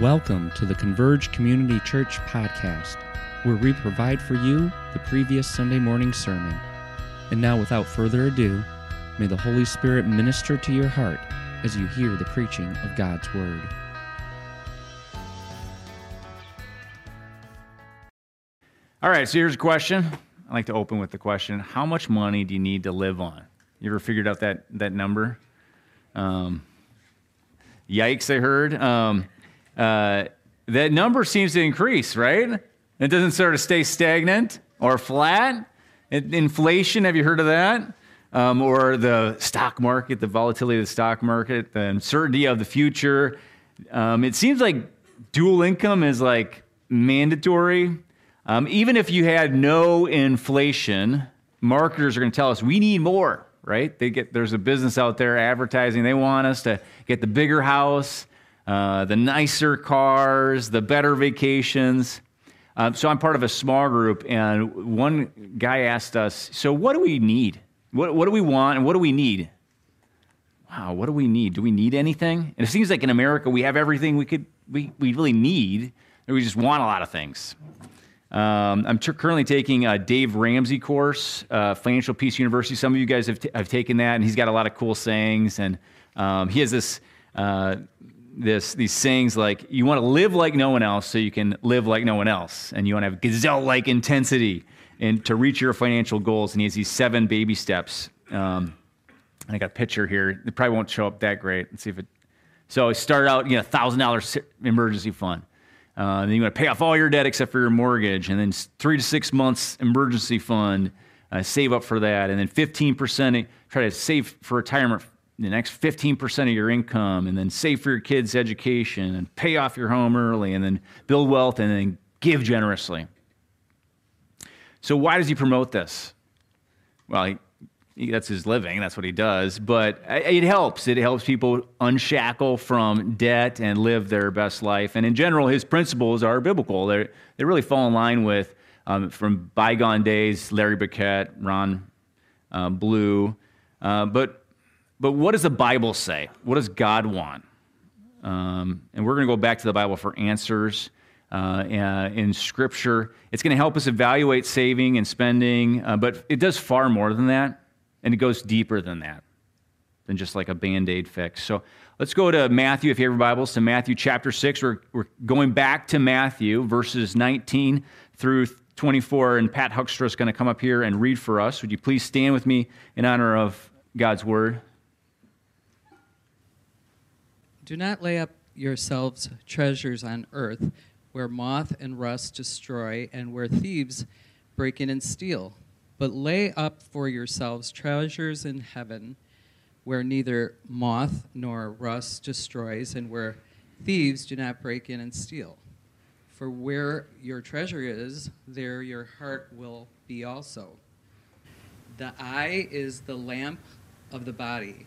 Welcome to the Converge Community Church podcast, where we provide for you the previous Sunday morning sermon. And now, without further ado, may the Holy Spirit minister to your heart as you hear the preaching of God's Word. All right, so here's a question. I like to open with the question How much money do you need to live on? You ever figured out that, that number? Um, yikes, I heard. Um, uh, that number seems to increase, right? It doesn't sort of stay stagnant or flat. Inflation, have you heard of that? Um, or the stock market, the volatility of the stock market, the uncertainty of the future. Um, it seems like dual income is like mandatory. Um, even if you had no inflation, marketers are going to tell us we need more, right? They get there's a business out there advertising they want us to get the bigger house, uh, the nicer cars, the better vacations. Um, so I'm part of a small group, and one guy asked us, "So what do we need? What, what do we want, and what do we need?" Wow, what do we need? Do we need anything? And it seems like in America we have everything we could we, we really need, and we just want a lot of things. Um, I'm t- currently taking a Dave Ramsey course, uh, Financial Peace University. Some of you guys have, t- have taken that, and he's got a lot of cool sayings. And um, he has this uh, this these sayings like you want to live like no one else so you can live like no one else and you want to have gazelle like intensity and to reach your financial goals. And he has these seven baby steps. Um, and i got a picture here. It probably won't show up that great. Let's see if it so start out you know thousand dollar emergency fund. Uh, then you want to pay off all your debt except for your mortgage and then three to six months emergency fund uh, save up for that and then 15% try to save for retirement the next 15% of your income and then save for your kids' education and pay off your home early and then build wealth and then give generously. So, why does he promote this? Well, he, he, that's his living, that's what he does, but it helps. It helps people unshackle from debt and live their best life. And in general, his principles are biblical. They're, they really fall in line with um, from bygone days, Larry Burkett, Ron uh, Blue. Uh, but but what does the Bible say? What does God want? Um, and we're going to go back to the Bible for answers uh, in Scripture. It's going to help us evaluate saving and spending, uh, but it does far more than that, and it goes deeper than that, than just like a band aid fix. So let's go to Matthew, if you have your Bibles, to Matthew chapter 6. We're, we're going back to Matthew, verses 19 through 24, and Pat Hoekstra is going to come up here and read for us. Would you please stand with me in honor of God's word? Do not lay up yourselves treasures on earth where moth and rust destroy and where thieves break in and steal. But lay up for yourselves treasures in heaven where neither moth nor rust destroys and where thieves do not break in and steal. For where your treasure is, there your heart will be also. The eye is the lamp of the body.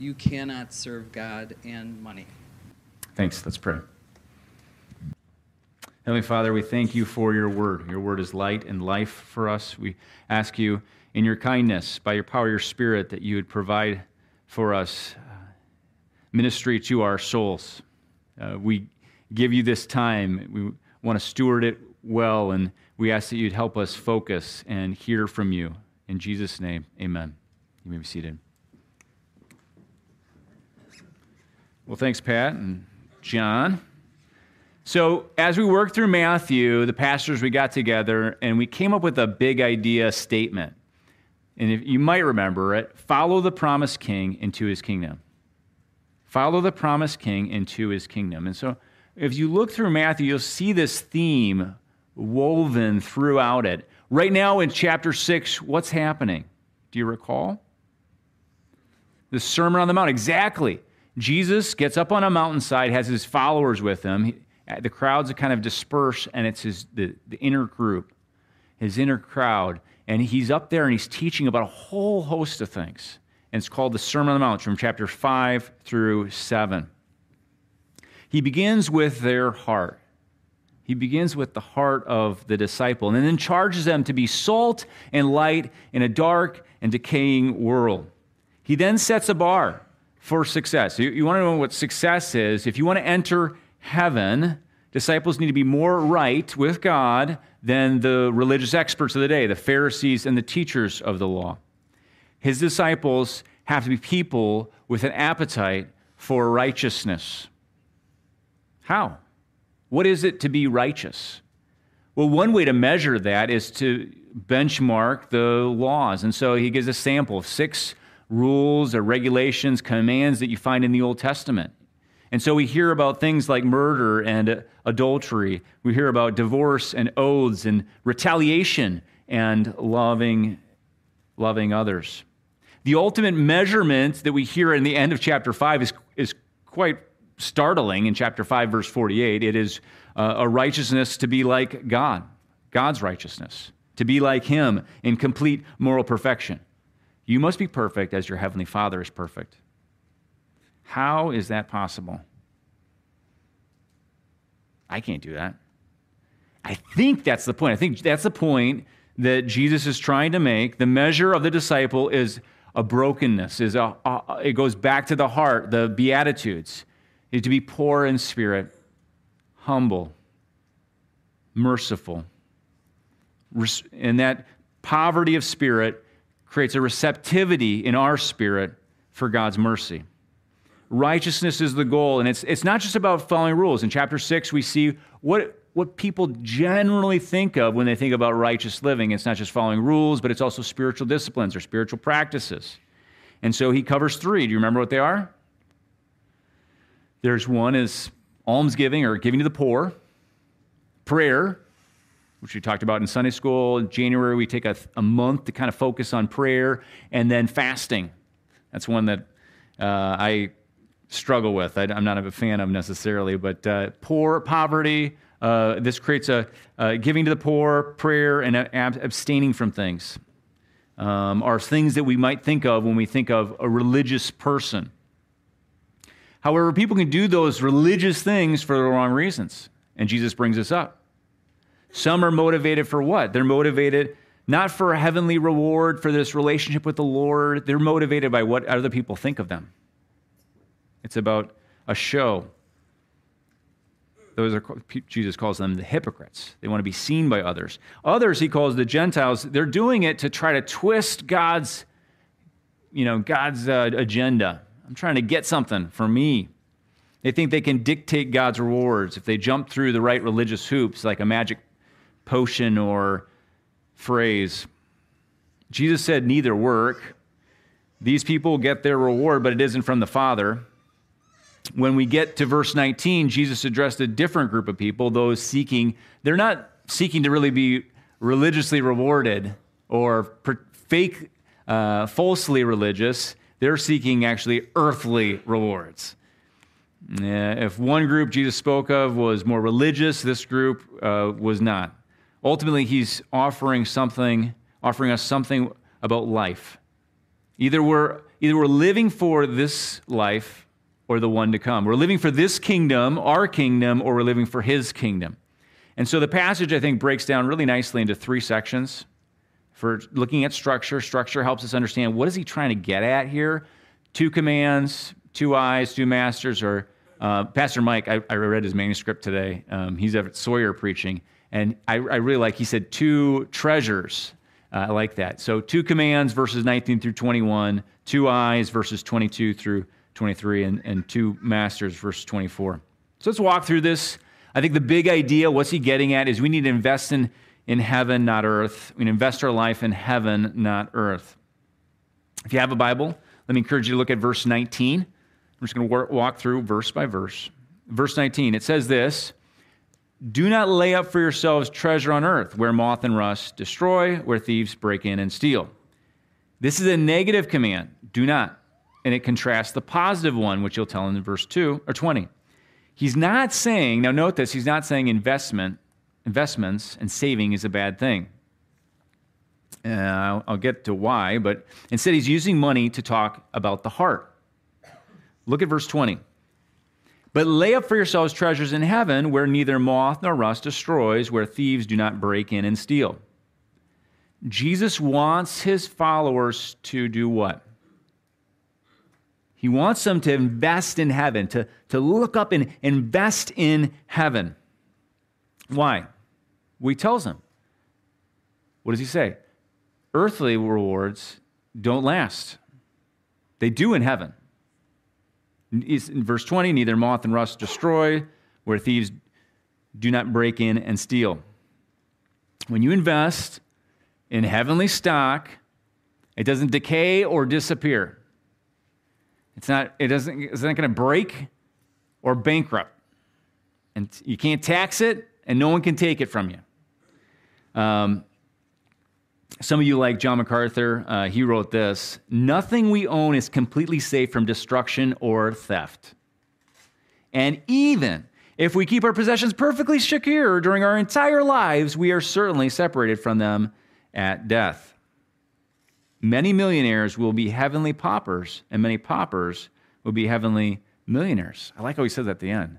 you cannot serve God and money. Thanks. Let's pray. Heavenly Father, we thank you for your word. Your word is light and life for us. We ask you, in your kindness, by your power, your spirit, that you would provide for us uh, ministry to our souls. Uh, we give you this time. We want to steward it well, and we ask that you'd help us focus and hear from you. In Jesus' name, amen. You may be seated. Well, thanks, Pat and John. So, as we worked through Matthew, the pastors, we got together and we came up with a big idea statement. And if you might remember it follow the promised king into his kingdom. Follow the promised king into his kingdom. And so, if you look through Matthew, you'll see this theme woven throughout it. Right now in chapter 6, what's happening? Do you recall? The Sermon on the Mount. Exactly. Jesus gets up on a mountainside, has his followers with him. uh, the crowds kind of disperse, and it's his, the, the inner group, his inner crowd. And he's up there and he's teaching about a whole host of things. And it's called the Sermon on the Mount from chapter 5 through 7. He begins with their heart. He begins with the heart of the disciple and then charges them to be salt and light in a dark and decaying world. He then sets a bar for success. You, you want to know what success is? If you want to enter heaven, disciples need to be more right with God than the religious experts of the day, the Pharisees and the teachers of the law. His disciples have to be people with an appetite for righteousness. How? What is it to be righteous? Well, one way to measure that is to benchmark the laws. And so he gives a sample of six rules or regulations, commands that you find in the Old Testament. And so we hear about things like murder and adultery. We hear about divorce and oaths and retaliation and loving, loving others. The ultimate measurement that we hear in the end of chapter 5 is, is quite startling in chapter 5, verse 48. It is uh, a righteousness to be like God, God's righteousness, to be like Him in complete moral perfection. You must be perfect as your heavenly Father is perfect. How is that possible? I can't do that. I think that's the point. I think that's the point that Jesus is trying to make. The measure of the disciple is a brokenness, is a, a it goes back to the heart, the beatitudes is to be poor in spirit, humble, merciful. And that poverty of spirit creates a receptivity in our spirit for God's mercy. Righteousness is the goal, and it's, it's not just about following rules. In chapter 6, we see what, what people generally think of when they think about righteous living. It's not just following rules, but it's also spiritual disciplines or spiritual practices. And so he covers three. Do you remember what they are? There's one is almsgiving or giving to the poor, prayer, which we talked about in Sunday school. In January, we take a, a month to kind of focus on prayer, and then fasting. That's one that uh, I struggle with. I, am not a fan of necessarily, but uh, poor, poverty. Uh, this creates a giving to the poor, prayer, and ab- abstaining from things. Um, are things that we might think of when we think of a religious person. However, people can do those religious things for the wrong reasons. And Jesus brings this up. Some are motivated for what? They're motivated not for a heavenly reward for this relationship with the Lord. They're motivated by what other people think of them. It's about a show. Those are Jesus calls them the hypocrites. They want to be seen by others. Others he calls the Gentiles. They're doing it to try to twist God's, you know, God's uh, agenda I'm trying to get something for me. They think they can dictate God's rewards if they jump through the right religious hoops, like a magic potion or phrase. Jesus said, Neither work. These people get their reward, but it isn't from the Father. When we get to verse 19, Jesus addressed a different group of people, those seeking, they're not seeking to really be religiously rewarded or fake, uh, falsely religious. They're seeking actually earthly rewards. If one group Jesus spoke of was more religious, this group uh, was not. Ultimately, he's offering something, offering us something about life. Either we're, either we're living for this life or the one to come. We're living for this kingdom, our kingdom, or we're living for his kingdom. And so the passage, I think, breaks down really nicely into three sections for looking at structure. Structure helps us understand what is he trying to get at here. Two commands, two eyes, two masters, or uh, Pastor Mike, I, I, read his manuscript today. Um, he's at Sawyer preaching, and I, I, really like, he said two treasures. Uh, I like that. So two commands verses 19 through 21, two eyes verses 22 through 23, and, and two masters verses 24. So let's walk through this. I think the big idea, what's he getting at, is we need to invest in in heaven, not earth. We invest our life in heaven, not earth. If you have a Bible, let me encourage you to look at verse 19. I'm just going to walk through verse by verse. Verse 19, it says this Do not lay up for yourselves treasure on earth, where moth and rust destroy, where thieves break in and steal. This is a negative command. Do not. And it contrasts the positive one, which you'll tell in verse 2 or 20. He's not saying, now note this, he's not saying investment, investments and saving is a bad thing. Uh, I'll, I'll get to why, but instead he's using money to talk about the heart. Look at verse 20. But lay up for yourselves treasures in heaven where neither moth nor rust destroys, where thieves do not break in and steal. Jesus wants his followers to do what? He wants them to invest in heaven, to, to look up and invest in heaven. Why? He tells them. What does he say? Earthly rewards don't last, they do in heaven. In verse 20, neither moth and rust destroy, where thieves do not break in and steal. When you invest in heavenly stock, it doesn't decay or disappear. It's not, it doesn't, it's not going to break or bankrupt. And you can't tax it, and no one can take it from you. Um, some of you like John MacArthur. Uh, he wrote this Nothing we own is completely safe from destruction or theft. And even if we keep our possessions perfectly secure during our entire lives, we are certainly separated from them at death. Many millionaires will be heavenly paupers, and many paupers will be heavenly millionaires. I like how he says that at the end.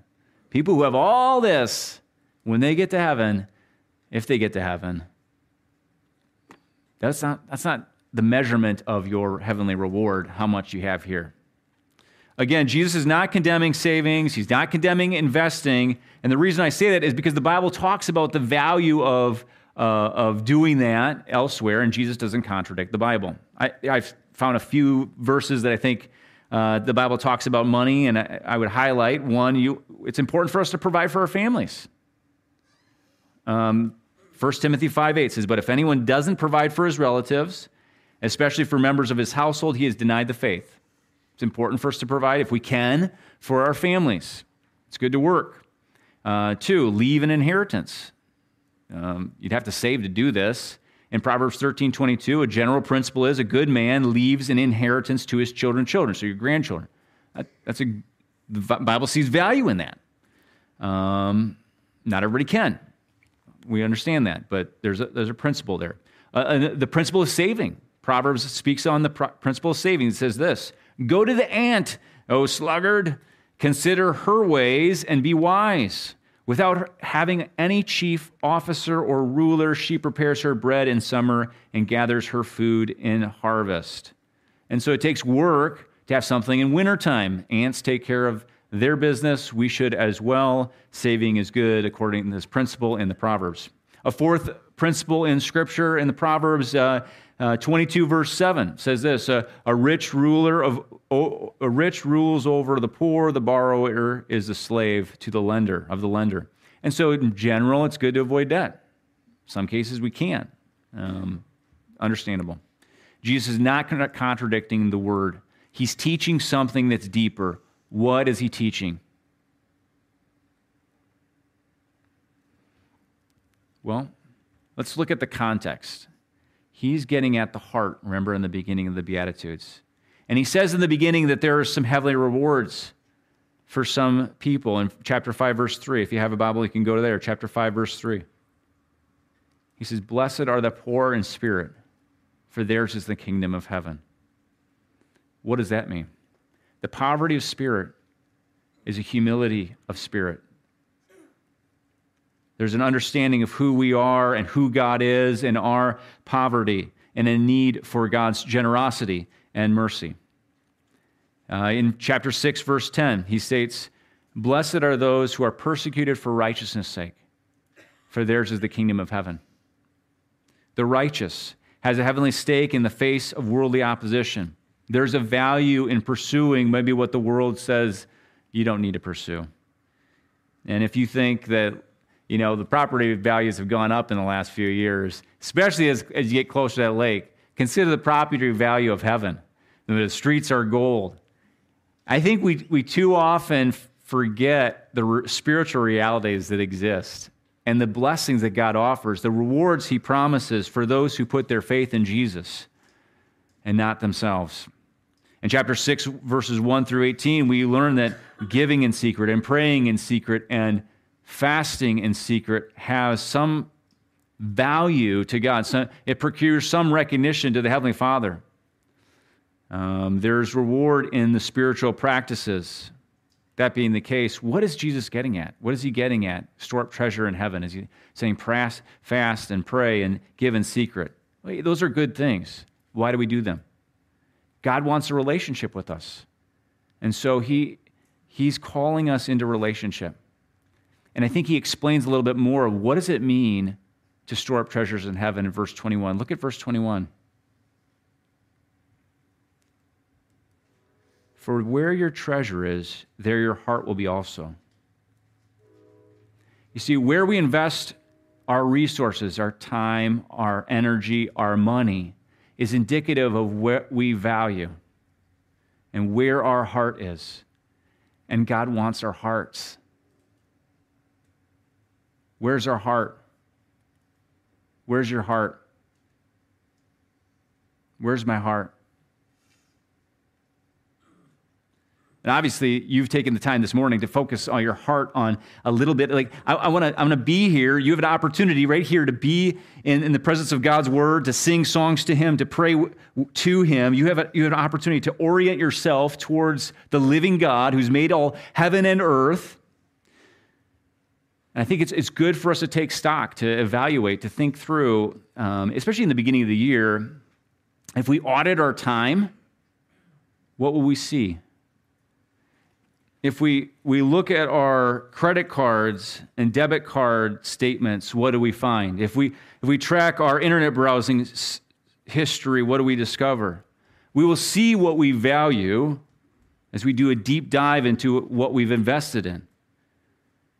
People who have all this, when they get to heaven, if they get to heaven, that's not, that's not the measurement of your heavenly reward, how much you have here. Again, Jesus is not condemning savings, he's not condemning investing. And the reason I say that is because the Bible talks about the value of, uh, of doing that elsewhere, and Jesus doesn't contradict the Bible. I, have found a few verses that I think uh, the Bible talks about money, and I, I, would highlight one you, it's important for us to provide for our families. Um, 1 Timothy 5 8 says, But if anyone doesn't provide for his relatives, especially for members of his household, he has denied the faith. It's important for us to provide, if we can, for our families. It's good to work. Uh, two, leave an inheritance. Um, you'd have to save to do this. In Proverbs 13 22, a general principle is a good man leaves an inheritance to his children, children, so your grandchildren. That, that's a, the Bible sees value in that. Um, not everybody can. We understand that, but there's a, there's a principle there. Uh, the principle of saving. Proverbs speaks on the pr- principle of saving. It says this Go to the ant, O sluggard, consider her ways and be wise. Without having any chief officer or ruler, she prepares her bread in summer and gathers her food in harvest. And so it takes work to have something in wintertime. Ants take care of their business, we should as well. Saving is good according to this principle in the Proverbs. A fourth principle in Scripture in the Proverbs uh, uh, 22 verse 7 says this a rich ruler of a rich rules over the poor. The borrower is a slave to the lender of the lender. And so in general it's good to avoid debt. Some cases we can um, understandable. Jesus is not contradicting the word. He's teaching something that's deeper what is he teaching? Well, let's look at the context. He's getting at the heart, remember, in the beginning of the Beatitudes. And he says in the beginning that there are some heavenly rewards for some people in chapter 5, verse 3. If you have a Bible, you can go to there, chapter 5, verse 3. He says, Blessed are the poor in spirit, for theirs is the kingdom of heaven. What does that mean? The poverty of spirit is a humility of spirit. There's an understanding of who we are and who God is in our poverty and a need for God's generosity and mercy. Uh, in chapter 6, verse 10, he states, Blessed are those who are persecuted for righteousness' sake, for theirs is the kingdom of heaven. The righteous has a heavenly stake in the face of worldly opposition. There's a value in pursuing maybe what the world says you don't need to pursue. And if you think that, you know, the property values have gone up in the last few years, especially as, as you get closer to that lake, consider the property value of heaven. The streets are gold. I think we, we too often forget the re- spiritual realities that exist and the blessings that God offers, the rewards He promises for those who put their faith in Jesus and not themselves. In chapter 6, verses 1 through 18, we learn that giving in secret and praying in secret and fasting in secret has some value to God. So it procures some recognition to the Heavenly Father. Um, there's reward in the spiritual practices. That being the case, what is Jesus getting at? What is he getting at? Store up treasure in heaven. Is he saying fast and pray and give in secret? Well, those are good things. Why do we do them? God wants a relationship with us. And so he, he's calling us into relationship. And I think he explains a little bit more of what does it mean to store up treasures in heaven in verse 21. Look at verse 21. For where your treasure is, there your heart will be also. You see, where we invest our resources, our time, our energy, our money, is indicative of what we value and where our heart is. And God wants our hearts. Where's our heart? Where's your heart? Where's my heart? And obviously, you've taken the time this morning to focus on your heart on a little bit. Like, I, I want to, going to be here. You have an opportunity right here to be in, in the presence of God's word, to sing songs to Him, to pray w- to Him. You have, a, you have an opportunity to orient yourself towards the living God who's made all heaven and earth. And I think it's, it's good for us to take stock, to evaluate, to think through, um, especially in the beginning of the year. If we audit our time, what will we see? If we, we look at our credit cards and debit card statements, what do we find? If we, if we track our internet browsing history, what do we discover? We will see what we value as we do a deep dive into what we've invested in.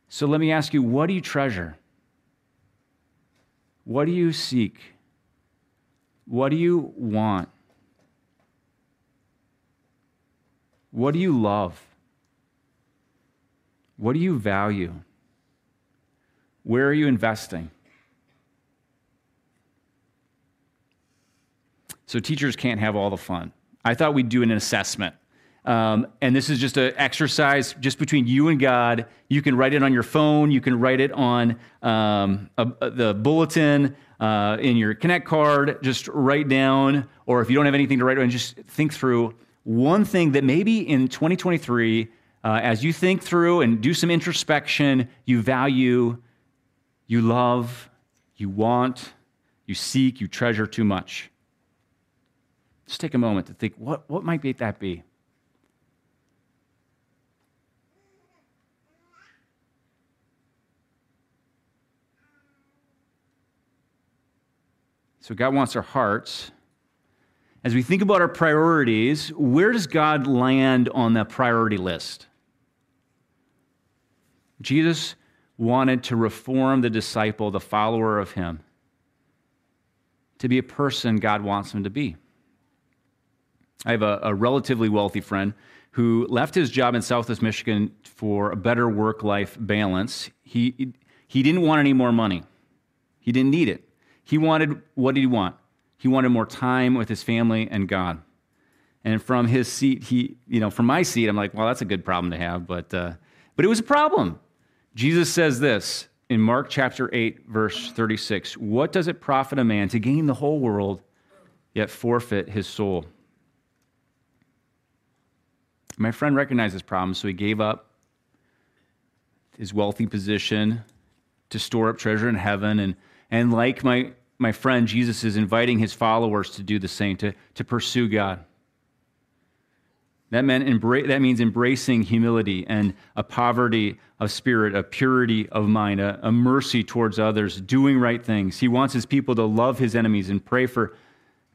So let me ask you what do you treasure? What do you seek? What do you want? What do you love? What do you value? Where are you investing? So teachers can't have all the fun. I thought we'd do an assessment. Um, and this is just an exercise just between you and God. You can write it on your phone. You can write it on um, a, a, the bulletin uh, in your Connect card. Just write down, or if you don't have anything to write on, just think through one thing that maybe in 2023 uh, as you think through and do some introspection, you value, you love, you want, you seek, you treasure too much. Just take a moment to think what, what might that be? So, God wants our hearts. As we think about our priorities, where does God land on that priority list? Jesus wanted to reform the disciple, the follower of him, to be a person God wants him to be. I have a, a relatively wealthy friend who left his job in Southwest Michigan for a better work life balance. He, he didn't want any more money, he didn't need it. He wanted what did he want? He wanted more time with his family and God. And from his seat, he, you know, from my seat, I'm like, well, that's a good problem to have, but, uh, but it was a problem. Jesus says this in Mark chapter 8, verse 36 What does it profit a man to gain the whole world, yet forfeit his soul? My friend recognized this problem, so he gave up his wealthy position to store up treasure in heaven. And, and like my, my friend, Jesus is inviting his followers to do the same, to, to pursue God. That, meant embra- that means embracing humility and a poverty of spirit, a purity of mind, a, a mercy towards others, doing right things. He wants his people to love his enemies and pray for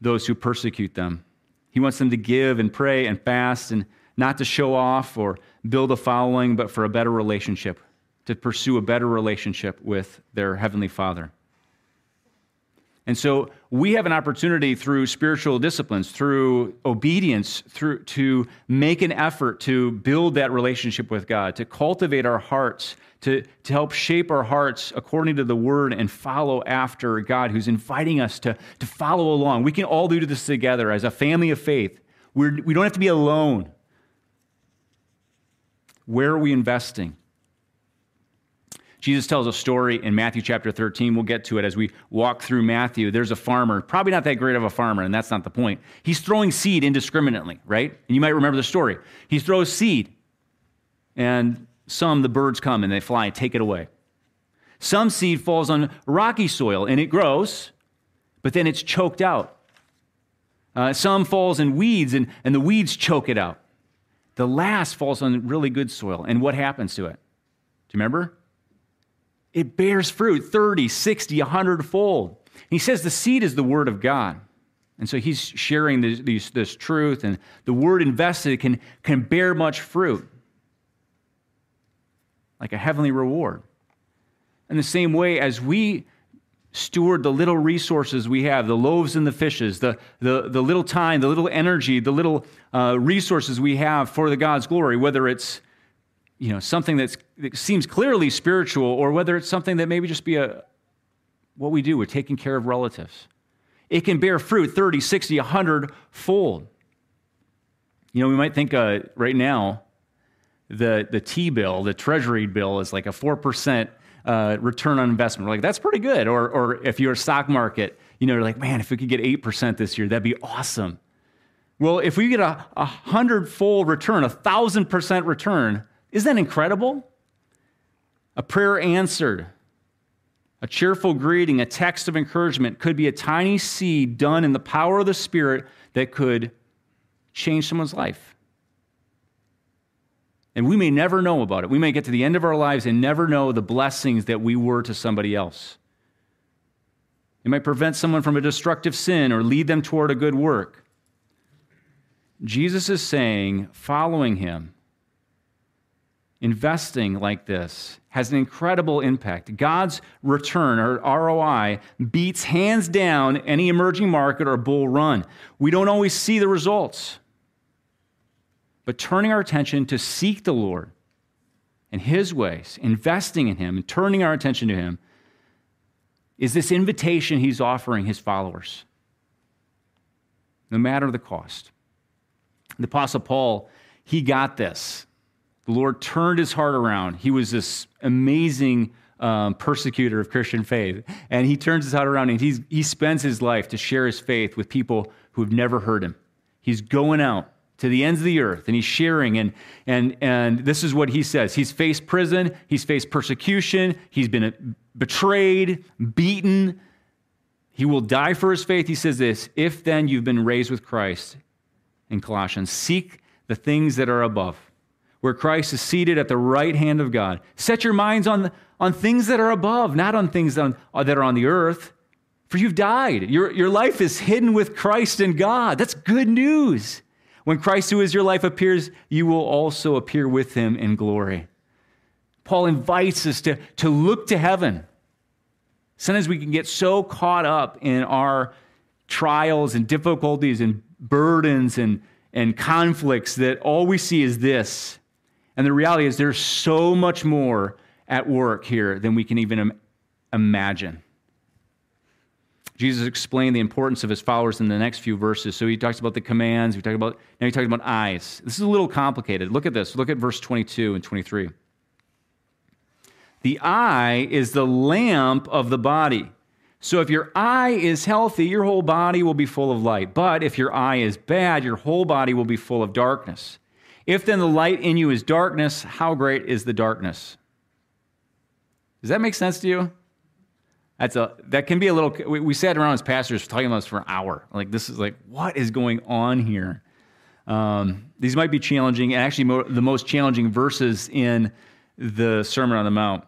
those who persecute them. He wants them to give and pray and fast and not to show off or build a following, but for a better relationship, to pursue a better relationship with their Heavenly Father. And so we have an opportunity through spiritual disciplines, through obedience, through to make an effort to build that relationship with God, to cultivate our hearts, to, to help shape our hearts according to the word and follow after God who's inviting us to, to follow along. We can all do this together as a family of faith. We're, we don't have to be alone. Where are we investing? Jesus tells a story in Matthew chapter 13. We'll get to it as we walk through Matthew. There's a farmer, probably not that great of a farmer, and that's not the point. He's throwing seed indiscriminately, right? And you might remember the story. He throws seed, and some, the birds come and they fly and take it away. Some seed falls on rocky soil and it grows, but then it's choked out. Uh, some falls in weeds and, and the weeds choke it out. The last falls on really good soil. And what happens to it? Do you remember? It bears fruit 30, 60, 100 fold. He says the seed is the word of God. And so he's sharing this, this, this truth, and the word invested can, can bear much fruit, like a heavenly reward. In the same way, as we steward the little resources we have the loaves and the fishes, the, the, the little time, the little energy, the little uh, resources we have for the God's glory, whether it's you know, something that seems clearly spiritual or whether it's something that maybe just be a, what we do, we're taking care of relatives. It can bear fruit 30, 60, 100 fold. You know, we might think uh, right now the, the T bill, the Treasury bill, is like a 4% uh, return on investment. We're like, that's pretty good. Or, or if you're a stock market, you know, you're like, man, if we could get 8% this year, that'd be awesome. Well, if we get a, a hundred-fold return, a thousand percent return, isn't that incredible? A prayer answered, a cheerful greeting, a text of encouragement could be a tiny seed done in the power of the Spirit that could change someone's life. And we may never know about it. We may get to the end of our lives and never know the blessings that we were to somebody else. It might prevent someone from a destructive sin or lead them toward a good work. Jesus is saying, following him, investing like this has an incredible impact. God's return or ROI beats hands down any emerging market or bull run. We don't always see the results but turning our attention to seek the Lord and His ways, investing in Him and turning our attention to Him, is this invitation He's offering His followers, no matter the cost. The Apostle Paul, he got this. The Lord turned his heart around. He was this amazing um, persecutor of Christian faith. And he turns his heart around and he's, he spends his life to share his faith with people who have never heard him. He's going out to the ends of the earth and he's sharing and and and this is what he says he's faced prison he's faced persecution he's been betrayed beaten he will die for his faith he says this if then you've been raised with christ in colossians seek the things that are above where christ is seated at the right hand of god set your minds on on things that are above not on things on, that are on the earth for you've died your, your life is hidden with christ in god that's good news when Christ, who is your life, appears, you will also appear with him in glory. Paul invites us to, to look to heaven. Sometimes we can get so caught up in our trials and difficulties and burdens and, and conflicts that all we see is this. And the reality is there's so much more at work here than we can even imagine. Jesus explained the importance of his followers in the next few verses. So he talks about the commands. We talk about now he talks about eyes. This is a little complicated. Look at this. Look at verse 22 and 23. The eye is the lamp of the body. So if your eye is healthy, your whole body will be full of light. But if your eye is bad, your whole body will be full of darkness. If then the light in you is darkness, how great is the darkness? Does that make sense to you? That's a that can be a little. We, we sat around as pastors talking about this for an hour. Like this is like what is going on here. Um, these might be challenging, and actually mo- the most challenging verses in the Sermon on the Mount.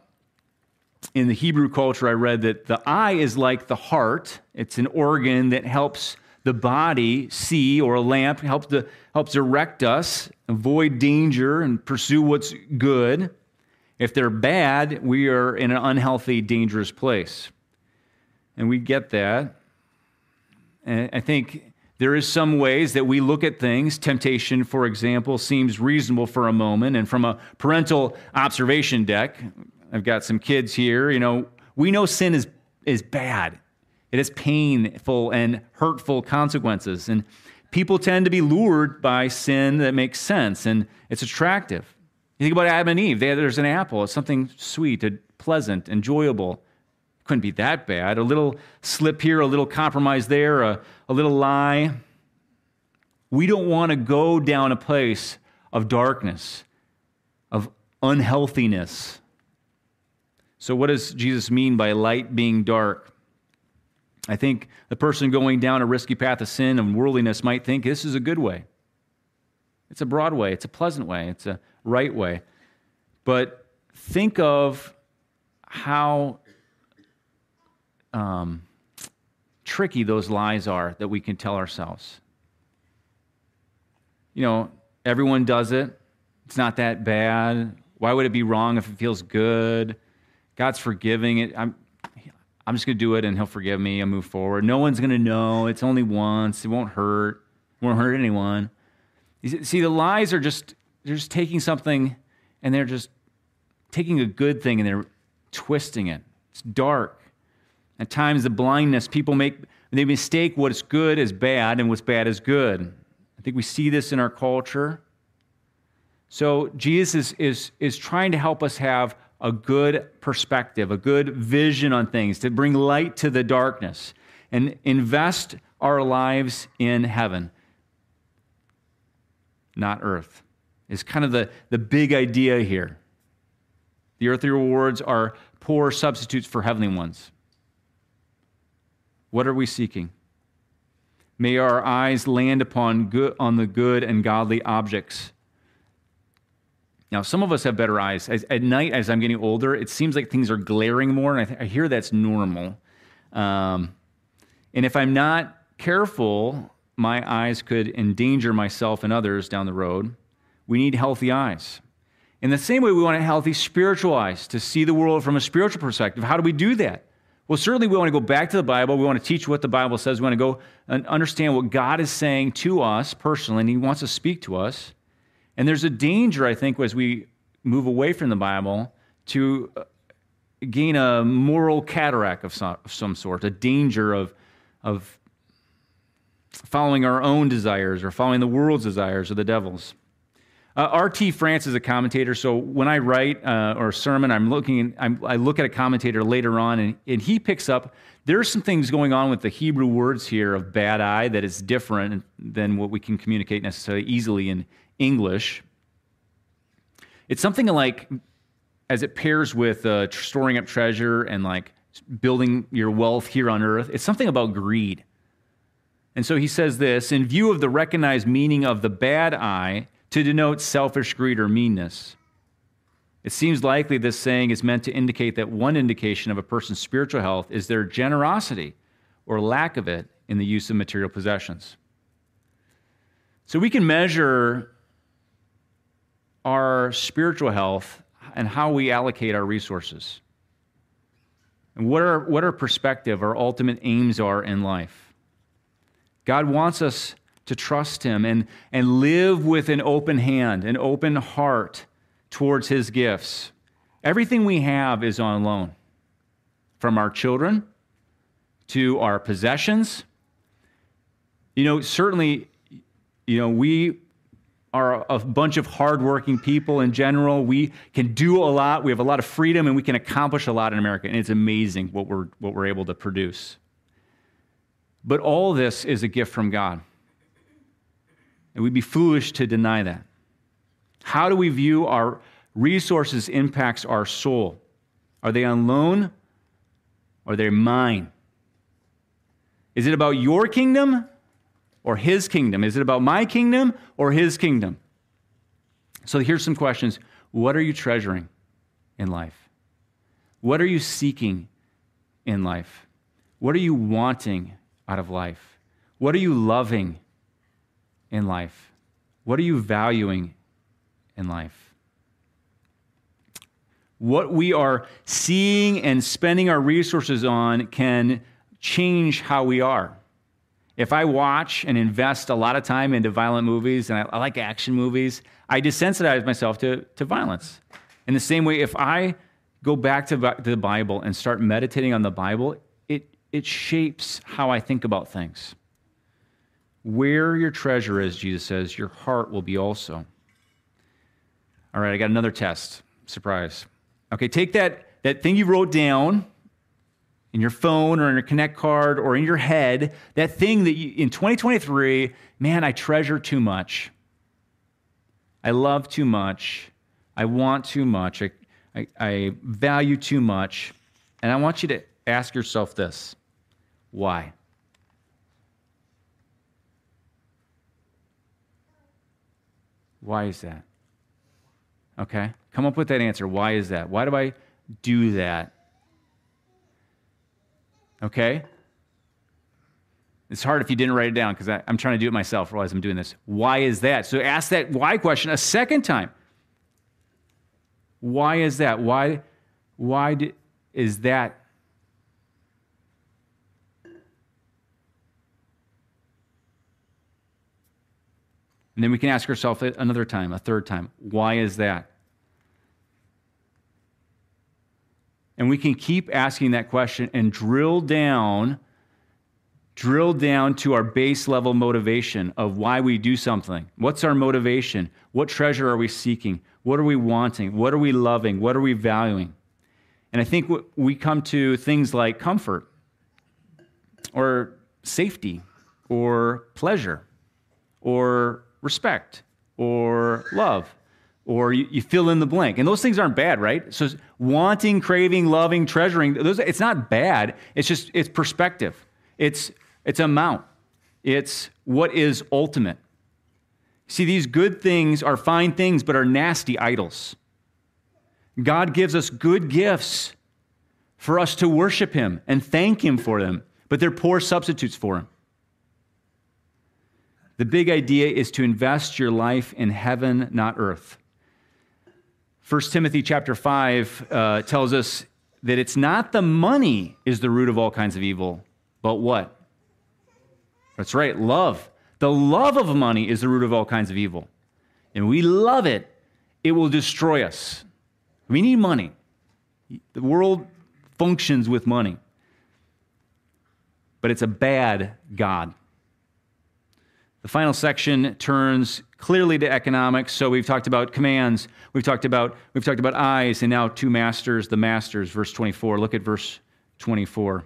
In the Hebrew culture, I read that the eye is like the heart. It's an organ that helps the body see, or a lamp helps to helps direct us, avoid danger, and pursue what's good. If they're bad, we are in an unhealthy, dangerous place and we get that. And I think there is some ways that we look at things. Temptation, for example, seems reasonable for a moment. And from a parental observation deck, I've got some kids here. You know, we know sin is is bad. It has painful and hurtful consequences. And people tend to be lured by sin that makes sense and it's attractive. You think about Adam and Eve. They, there's an apple. It's something sweet, pleasant, enjoyable. Couldn't be that bad. A little slip here, a little compromise there, a, a little lie. We don't want to go down a place of darkness, of unhealthiness. So, what does Jesus mean by light being dark? I think the person going down a risky path of sin and worldliness might think this is a good way. It's a broad way, it's a pleasant way, it's a right way. But think of how um, tricky those lies are that we can tell ourselves. You know, everyone does it. It's not that bad. Why would it be wrong if it feels good? God's forgiving it. I'm, I'm just to do it and he'll forgive me and move forward. No one's to know. It's only once. It won't hurt. It won't hurt anyone. See, the lies are just, they're just taking something and they're just taking a good thing and they're twisting it. It's dark. At times, the blindness, people make, they mistake what's good as bad and what's bad as good. I think we see this in our culture. So, Jesus is, is, is trying to help us have a good perspective, a good vision on things, to bring light to the darkness and invest our lives in heaven, not earth, is kind of the, the big idea here. The earthly rewards are poor substitutes for heavenly ones. What are we seeking? May our eyes land upon good, on the good and godly objects now, some of us have better eyes. As, at night, as I'm getting older, it seems like things are glaring more, and I, th- I hear that's normal. Um, and if I'm not careful, my eyes could endanger myself and others down the road. We need healthy eyes. In the same way, we want a healthy spiritual eyes to see the world from a spiritual perspective. How do we do that? Well, certainly we want to go back to the Bible. We want to teach what the Bible says. We want to go and understand what God is saying to us personally, and He wants to speak to us. And there's a danger, I think, as we move away from the Bible to uh, gain a moral cataract of some, of some sort, a danger of, of following our own desires or following the world's desires or the devil's. Uh, R.T. France is a commentator, so when I write uh, or a sermon, I'm looking, I'm, i look at a commentator later on, and, and he picks up there's some things going on with the Hebrew words here of bad eye that is different than what we can communicate necessarily easily in, English. It's something like, as it pairs with uh, storing up treasure and like building your wealth here on earth, it's something about greed. And so he says this in view of the recognized meaning of the bad eye to denote selfish greed or meanness. It seems likely this saying is meant to indicate that one indication of a person's spiritual health is their generosity or lack of it in the use of material possessions. So we can measure our spiritual health and how we allocate our resources. And what our, what our perspective, our ultimate aims are in life. God wants us to trust Him and, and live with an open hand, an open heart towards His gifts. Everything we have is on loan from our children to our possessions. You know, certainly, you know, we are a bunch of hardworking people in general. We can do a lot. We have a lot of freedom, and we can accomplish a lot in America. And it's amazing what we're, what we're able to produce. But all this is a gift from God. And we'd be foolish to deny that. How do we view our resources impacts our soul? Are they on loan? Or are they mine? Is it about your kingdom or his kingdom? Is it about my kingdom or his kingdom? So here's some questions. What are you treasuring in life? What are you seeking in life? What are you wanting out of life? What are you loving in life? What are you valuing in life? What we are seeing and spending our resources on can change how we are. If I watch and invest a lot of time into violent movies and I, I like action movies, I desensitize myself to, to violence. In the same way, if I go back to, to the Bible and start meditating on the Bible, it, it shapes how I think about things. Where your treasure is, Jesus says, your heart will be also. All right, I got another test. Surprise. Okay, take that, that thing you wrote down in your phone or in your Connect card or in your head, that thing that you, in 2023, man, I treasure too much. I love too much. I want too much. I, I, I value too much. And I want you to ask yourself this why? Why is that? Okay? Come up with that answer. Why is that? Why do I do that? Okay? It's hard if you didn't write it down because I'm trying to do it myself while I'm doing this. Why is that? So ask that why question a second time. Why is that? Why, why do, is that? And then we can ask ourselves another time, a third time, why is that? And we can keep asking that question and drill down drill down to our base level motivation of why we do something. What's our motivation? What treasure are we seeking? What are we wanting? What are we loving? What are we valuing? And I think we come to things like comfort or safety or pleasure or respect or love or you, you, fill in the blank. And those things aren't bad, right? So wanting, craving, loving, treasuring, those, it's not bad. It's just, it's perspective. It's, it's amount. It's what is ultimate. See, these good things are fine things, but are nasty idols. God gives us good gifts for us to worship Him and thank Him for them, but they're poor substitutes for Him. The big idea is to invest your life in heaven, not earth. 1 Timothy chapter 5 uh, tells us that it's not the money is the root of all kinds of evil, but what? That's right, love. The love of money is the root of all kinds of evil. And we love it, it will destroy us. We need money. The world functions with money, but it's a bad God. The final section turns clearly to economics. So we've talked about commands, we've talked about we've talked about eyes, and now two masters, the masters, verse 24. Look at verse 24.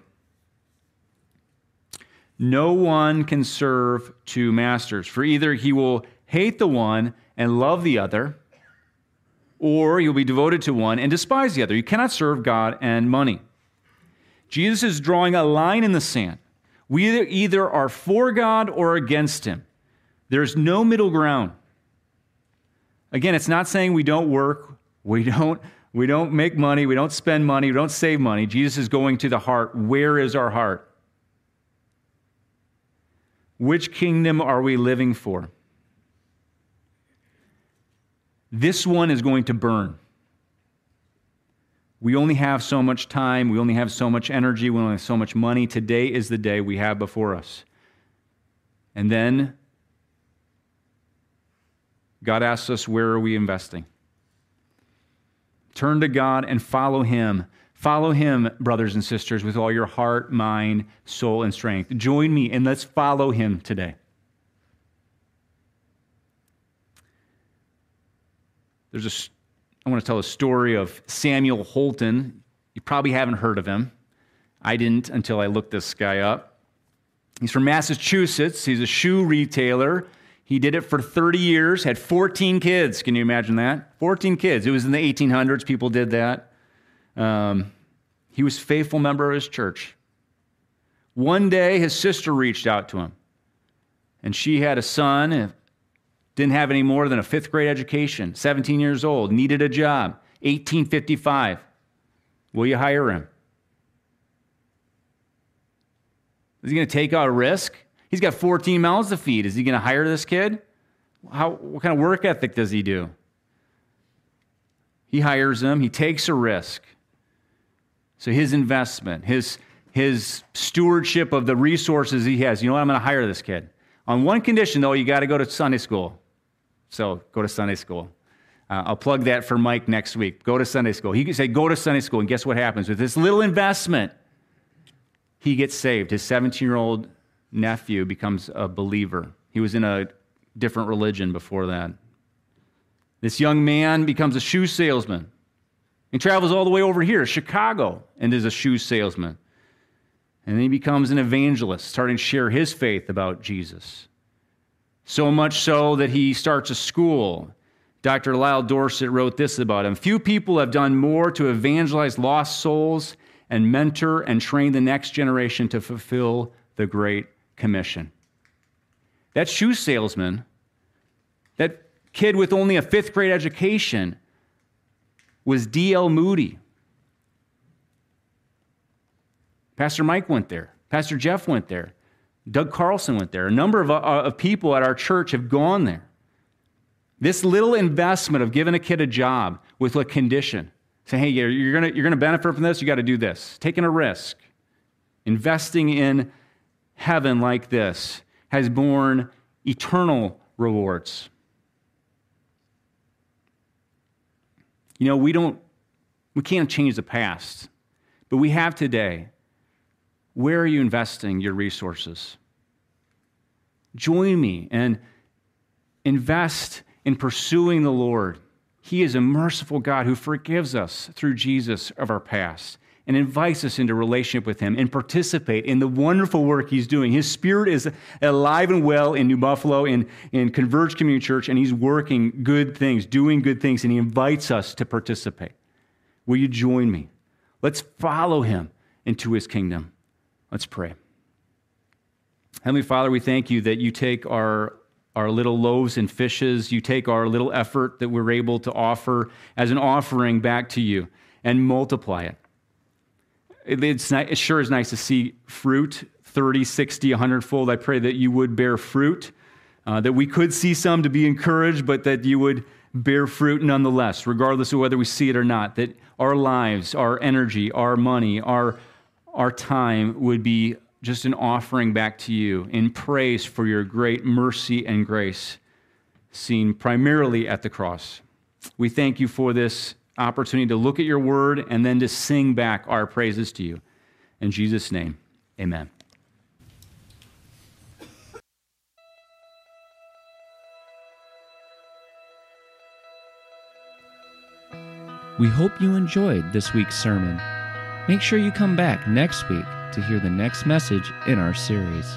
No one can serve two masters, for either he will hate the one and love the other, or you'll be devoted to one and despise the other. You cannot serve God and money. Jesus is drawing a line in the sand. We either, are for God or against him. There's no middle ground. Again, it's not saying we don't work, we don't, we don't make money, we don't spend money, we don't save money. Jesus is going to the heart. Where is our heart? Which kingdom are we living for? This one is going to burn. We only have so much time. We only have so much energy. We only have so much money. Today is the day we have before us. And then God asks us, where are we investing? Turn to God and follow Him. Follow him, brothers and sisters, with all your heart, mind, soul, and strength. Join me and let's follow him today. There's a, I want to tell a story of Samuel Holton. You probably haven't heard of him. I didn't until I looked this guy up. He's from Massachusetts. He's a shoe retailer. He did it for 30 years, had 14 kids. Can you imagine that? 14 kids. It was in the 1800s, people did that. Um, he was faithful member of his church. One day, his sister reached out to him, and she had a son, didn't have any more than a fifth grade education, 17 years old, needed a job, 1855. Will you hire him? Is he going to take a risk? He's got 14 mouths to feed. Is he going to hire this kid? How, what kind of work ethic does he do? He hires him, he takes a risk. So his investment, his, his stewardship of the resources he has. You know what? I'm going to hire this kid. On one condition, though, you got to go to Sunday school. So go to Sunday school. Uh, I'll plug that for Mike next week. Go to Sunday school. He can say, Go to Sunday school. And guess what happens? With this little investment, he gets saved. His 17 year old nephew becomes a believer. He was in a different religion before that. This young man becomes a shoe salesman. He travels all the way over here, Chicago, and is a shoe salesman. And then he becomes an evangelist, starting to share his faith about Jesus. So much so that he starts a school. Dr. Lyle Dorsett wrote this about him Few people have done more to evangelize lost souls and mentor and train the next generation to fulfill the Great Commission. That shoe salesman, that kid with only a fifth grade education, was D.L. Moody. Pastor Mike went there. Pastor Jeff went there. Doug Carlson went there. A number of, uh, of people at our church have gone there. This little investment of giving a kid a job with a condition, saying, hey, you're, you're going you're going to benefit from this, you got to do this. Taking a risk, investing in heaven like this has borne eternal rewards. You know, we don't, we can't change the past, but we have today. Where are you investing your resources? Join me and invest in pursuing the Lord. He is a merciful God who forgives us through Jesus of our past and invites us into relationship with Him and participate in the wonderful work He's doing. His Spirit is alive and well in New Buffalo, in, in Converge Community Church, and He's working good things, doing good things, and He invites us to participate. Will you join me? Let's follow Him into His kingdom. Let's pray. Heavenly Father, we thank you that you take our, our little loaves and fishes, you take our little effort that we're able to offer as an offering back to you and multiply it it's not, it sure is nice to see fruit 30, 60, 100 fold. I pray that you would bear fruit, uh, that we could see some to be encouraged, but that you would bear fruit nonetheless, regardless of whether we see it or not. That our lives, our energy, our money, our, our time would be just an offering back to you in praise for your great mercy and grace seen primarily at the cross. We thank you for this opportunity to look at your word and then to sing back our praises to you. In Jesus' name, amen. We hope you enjoyed this week's sermon. Make sure you come back next week to hear the next message in our series.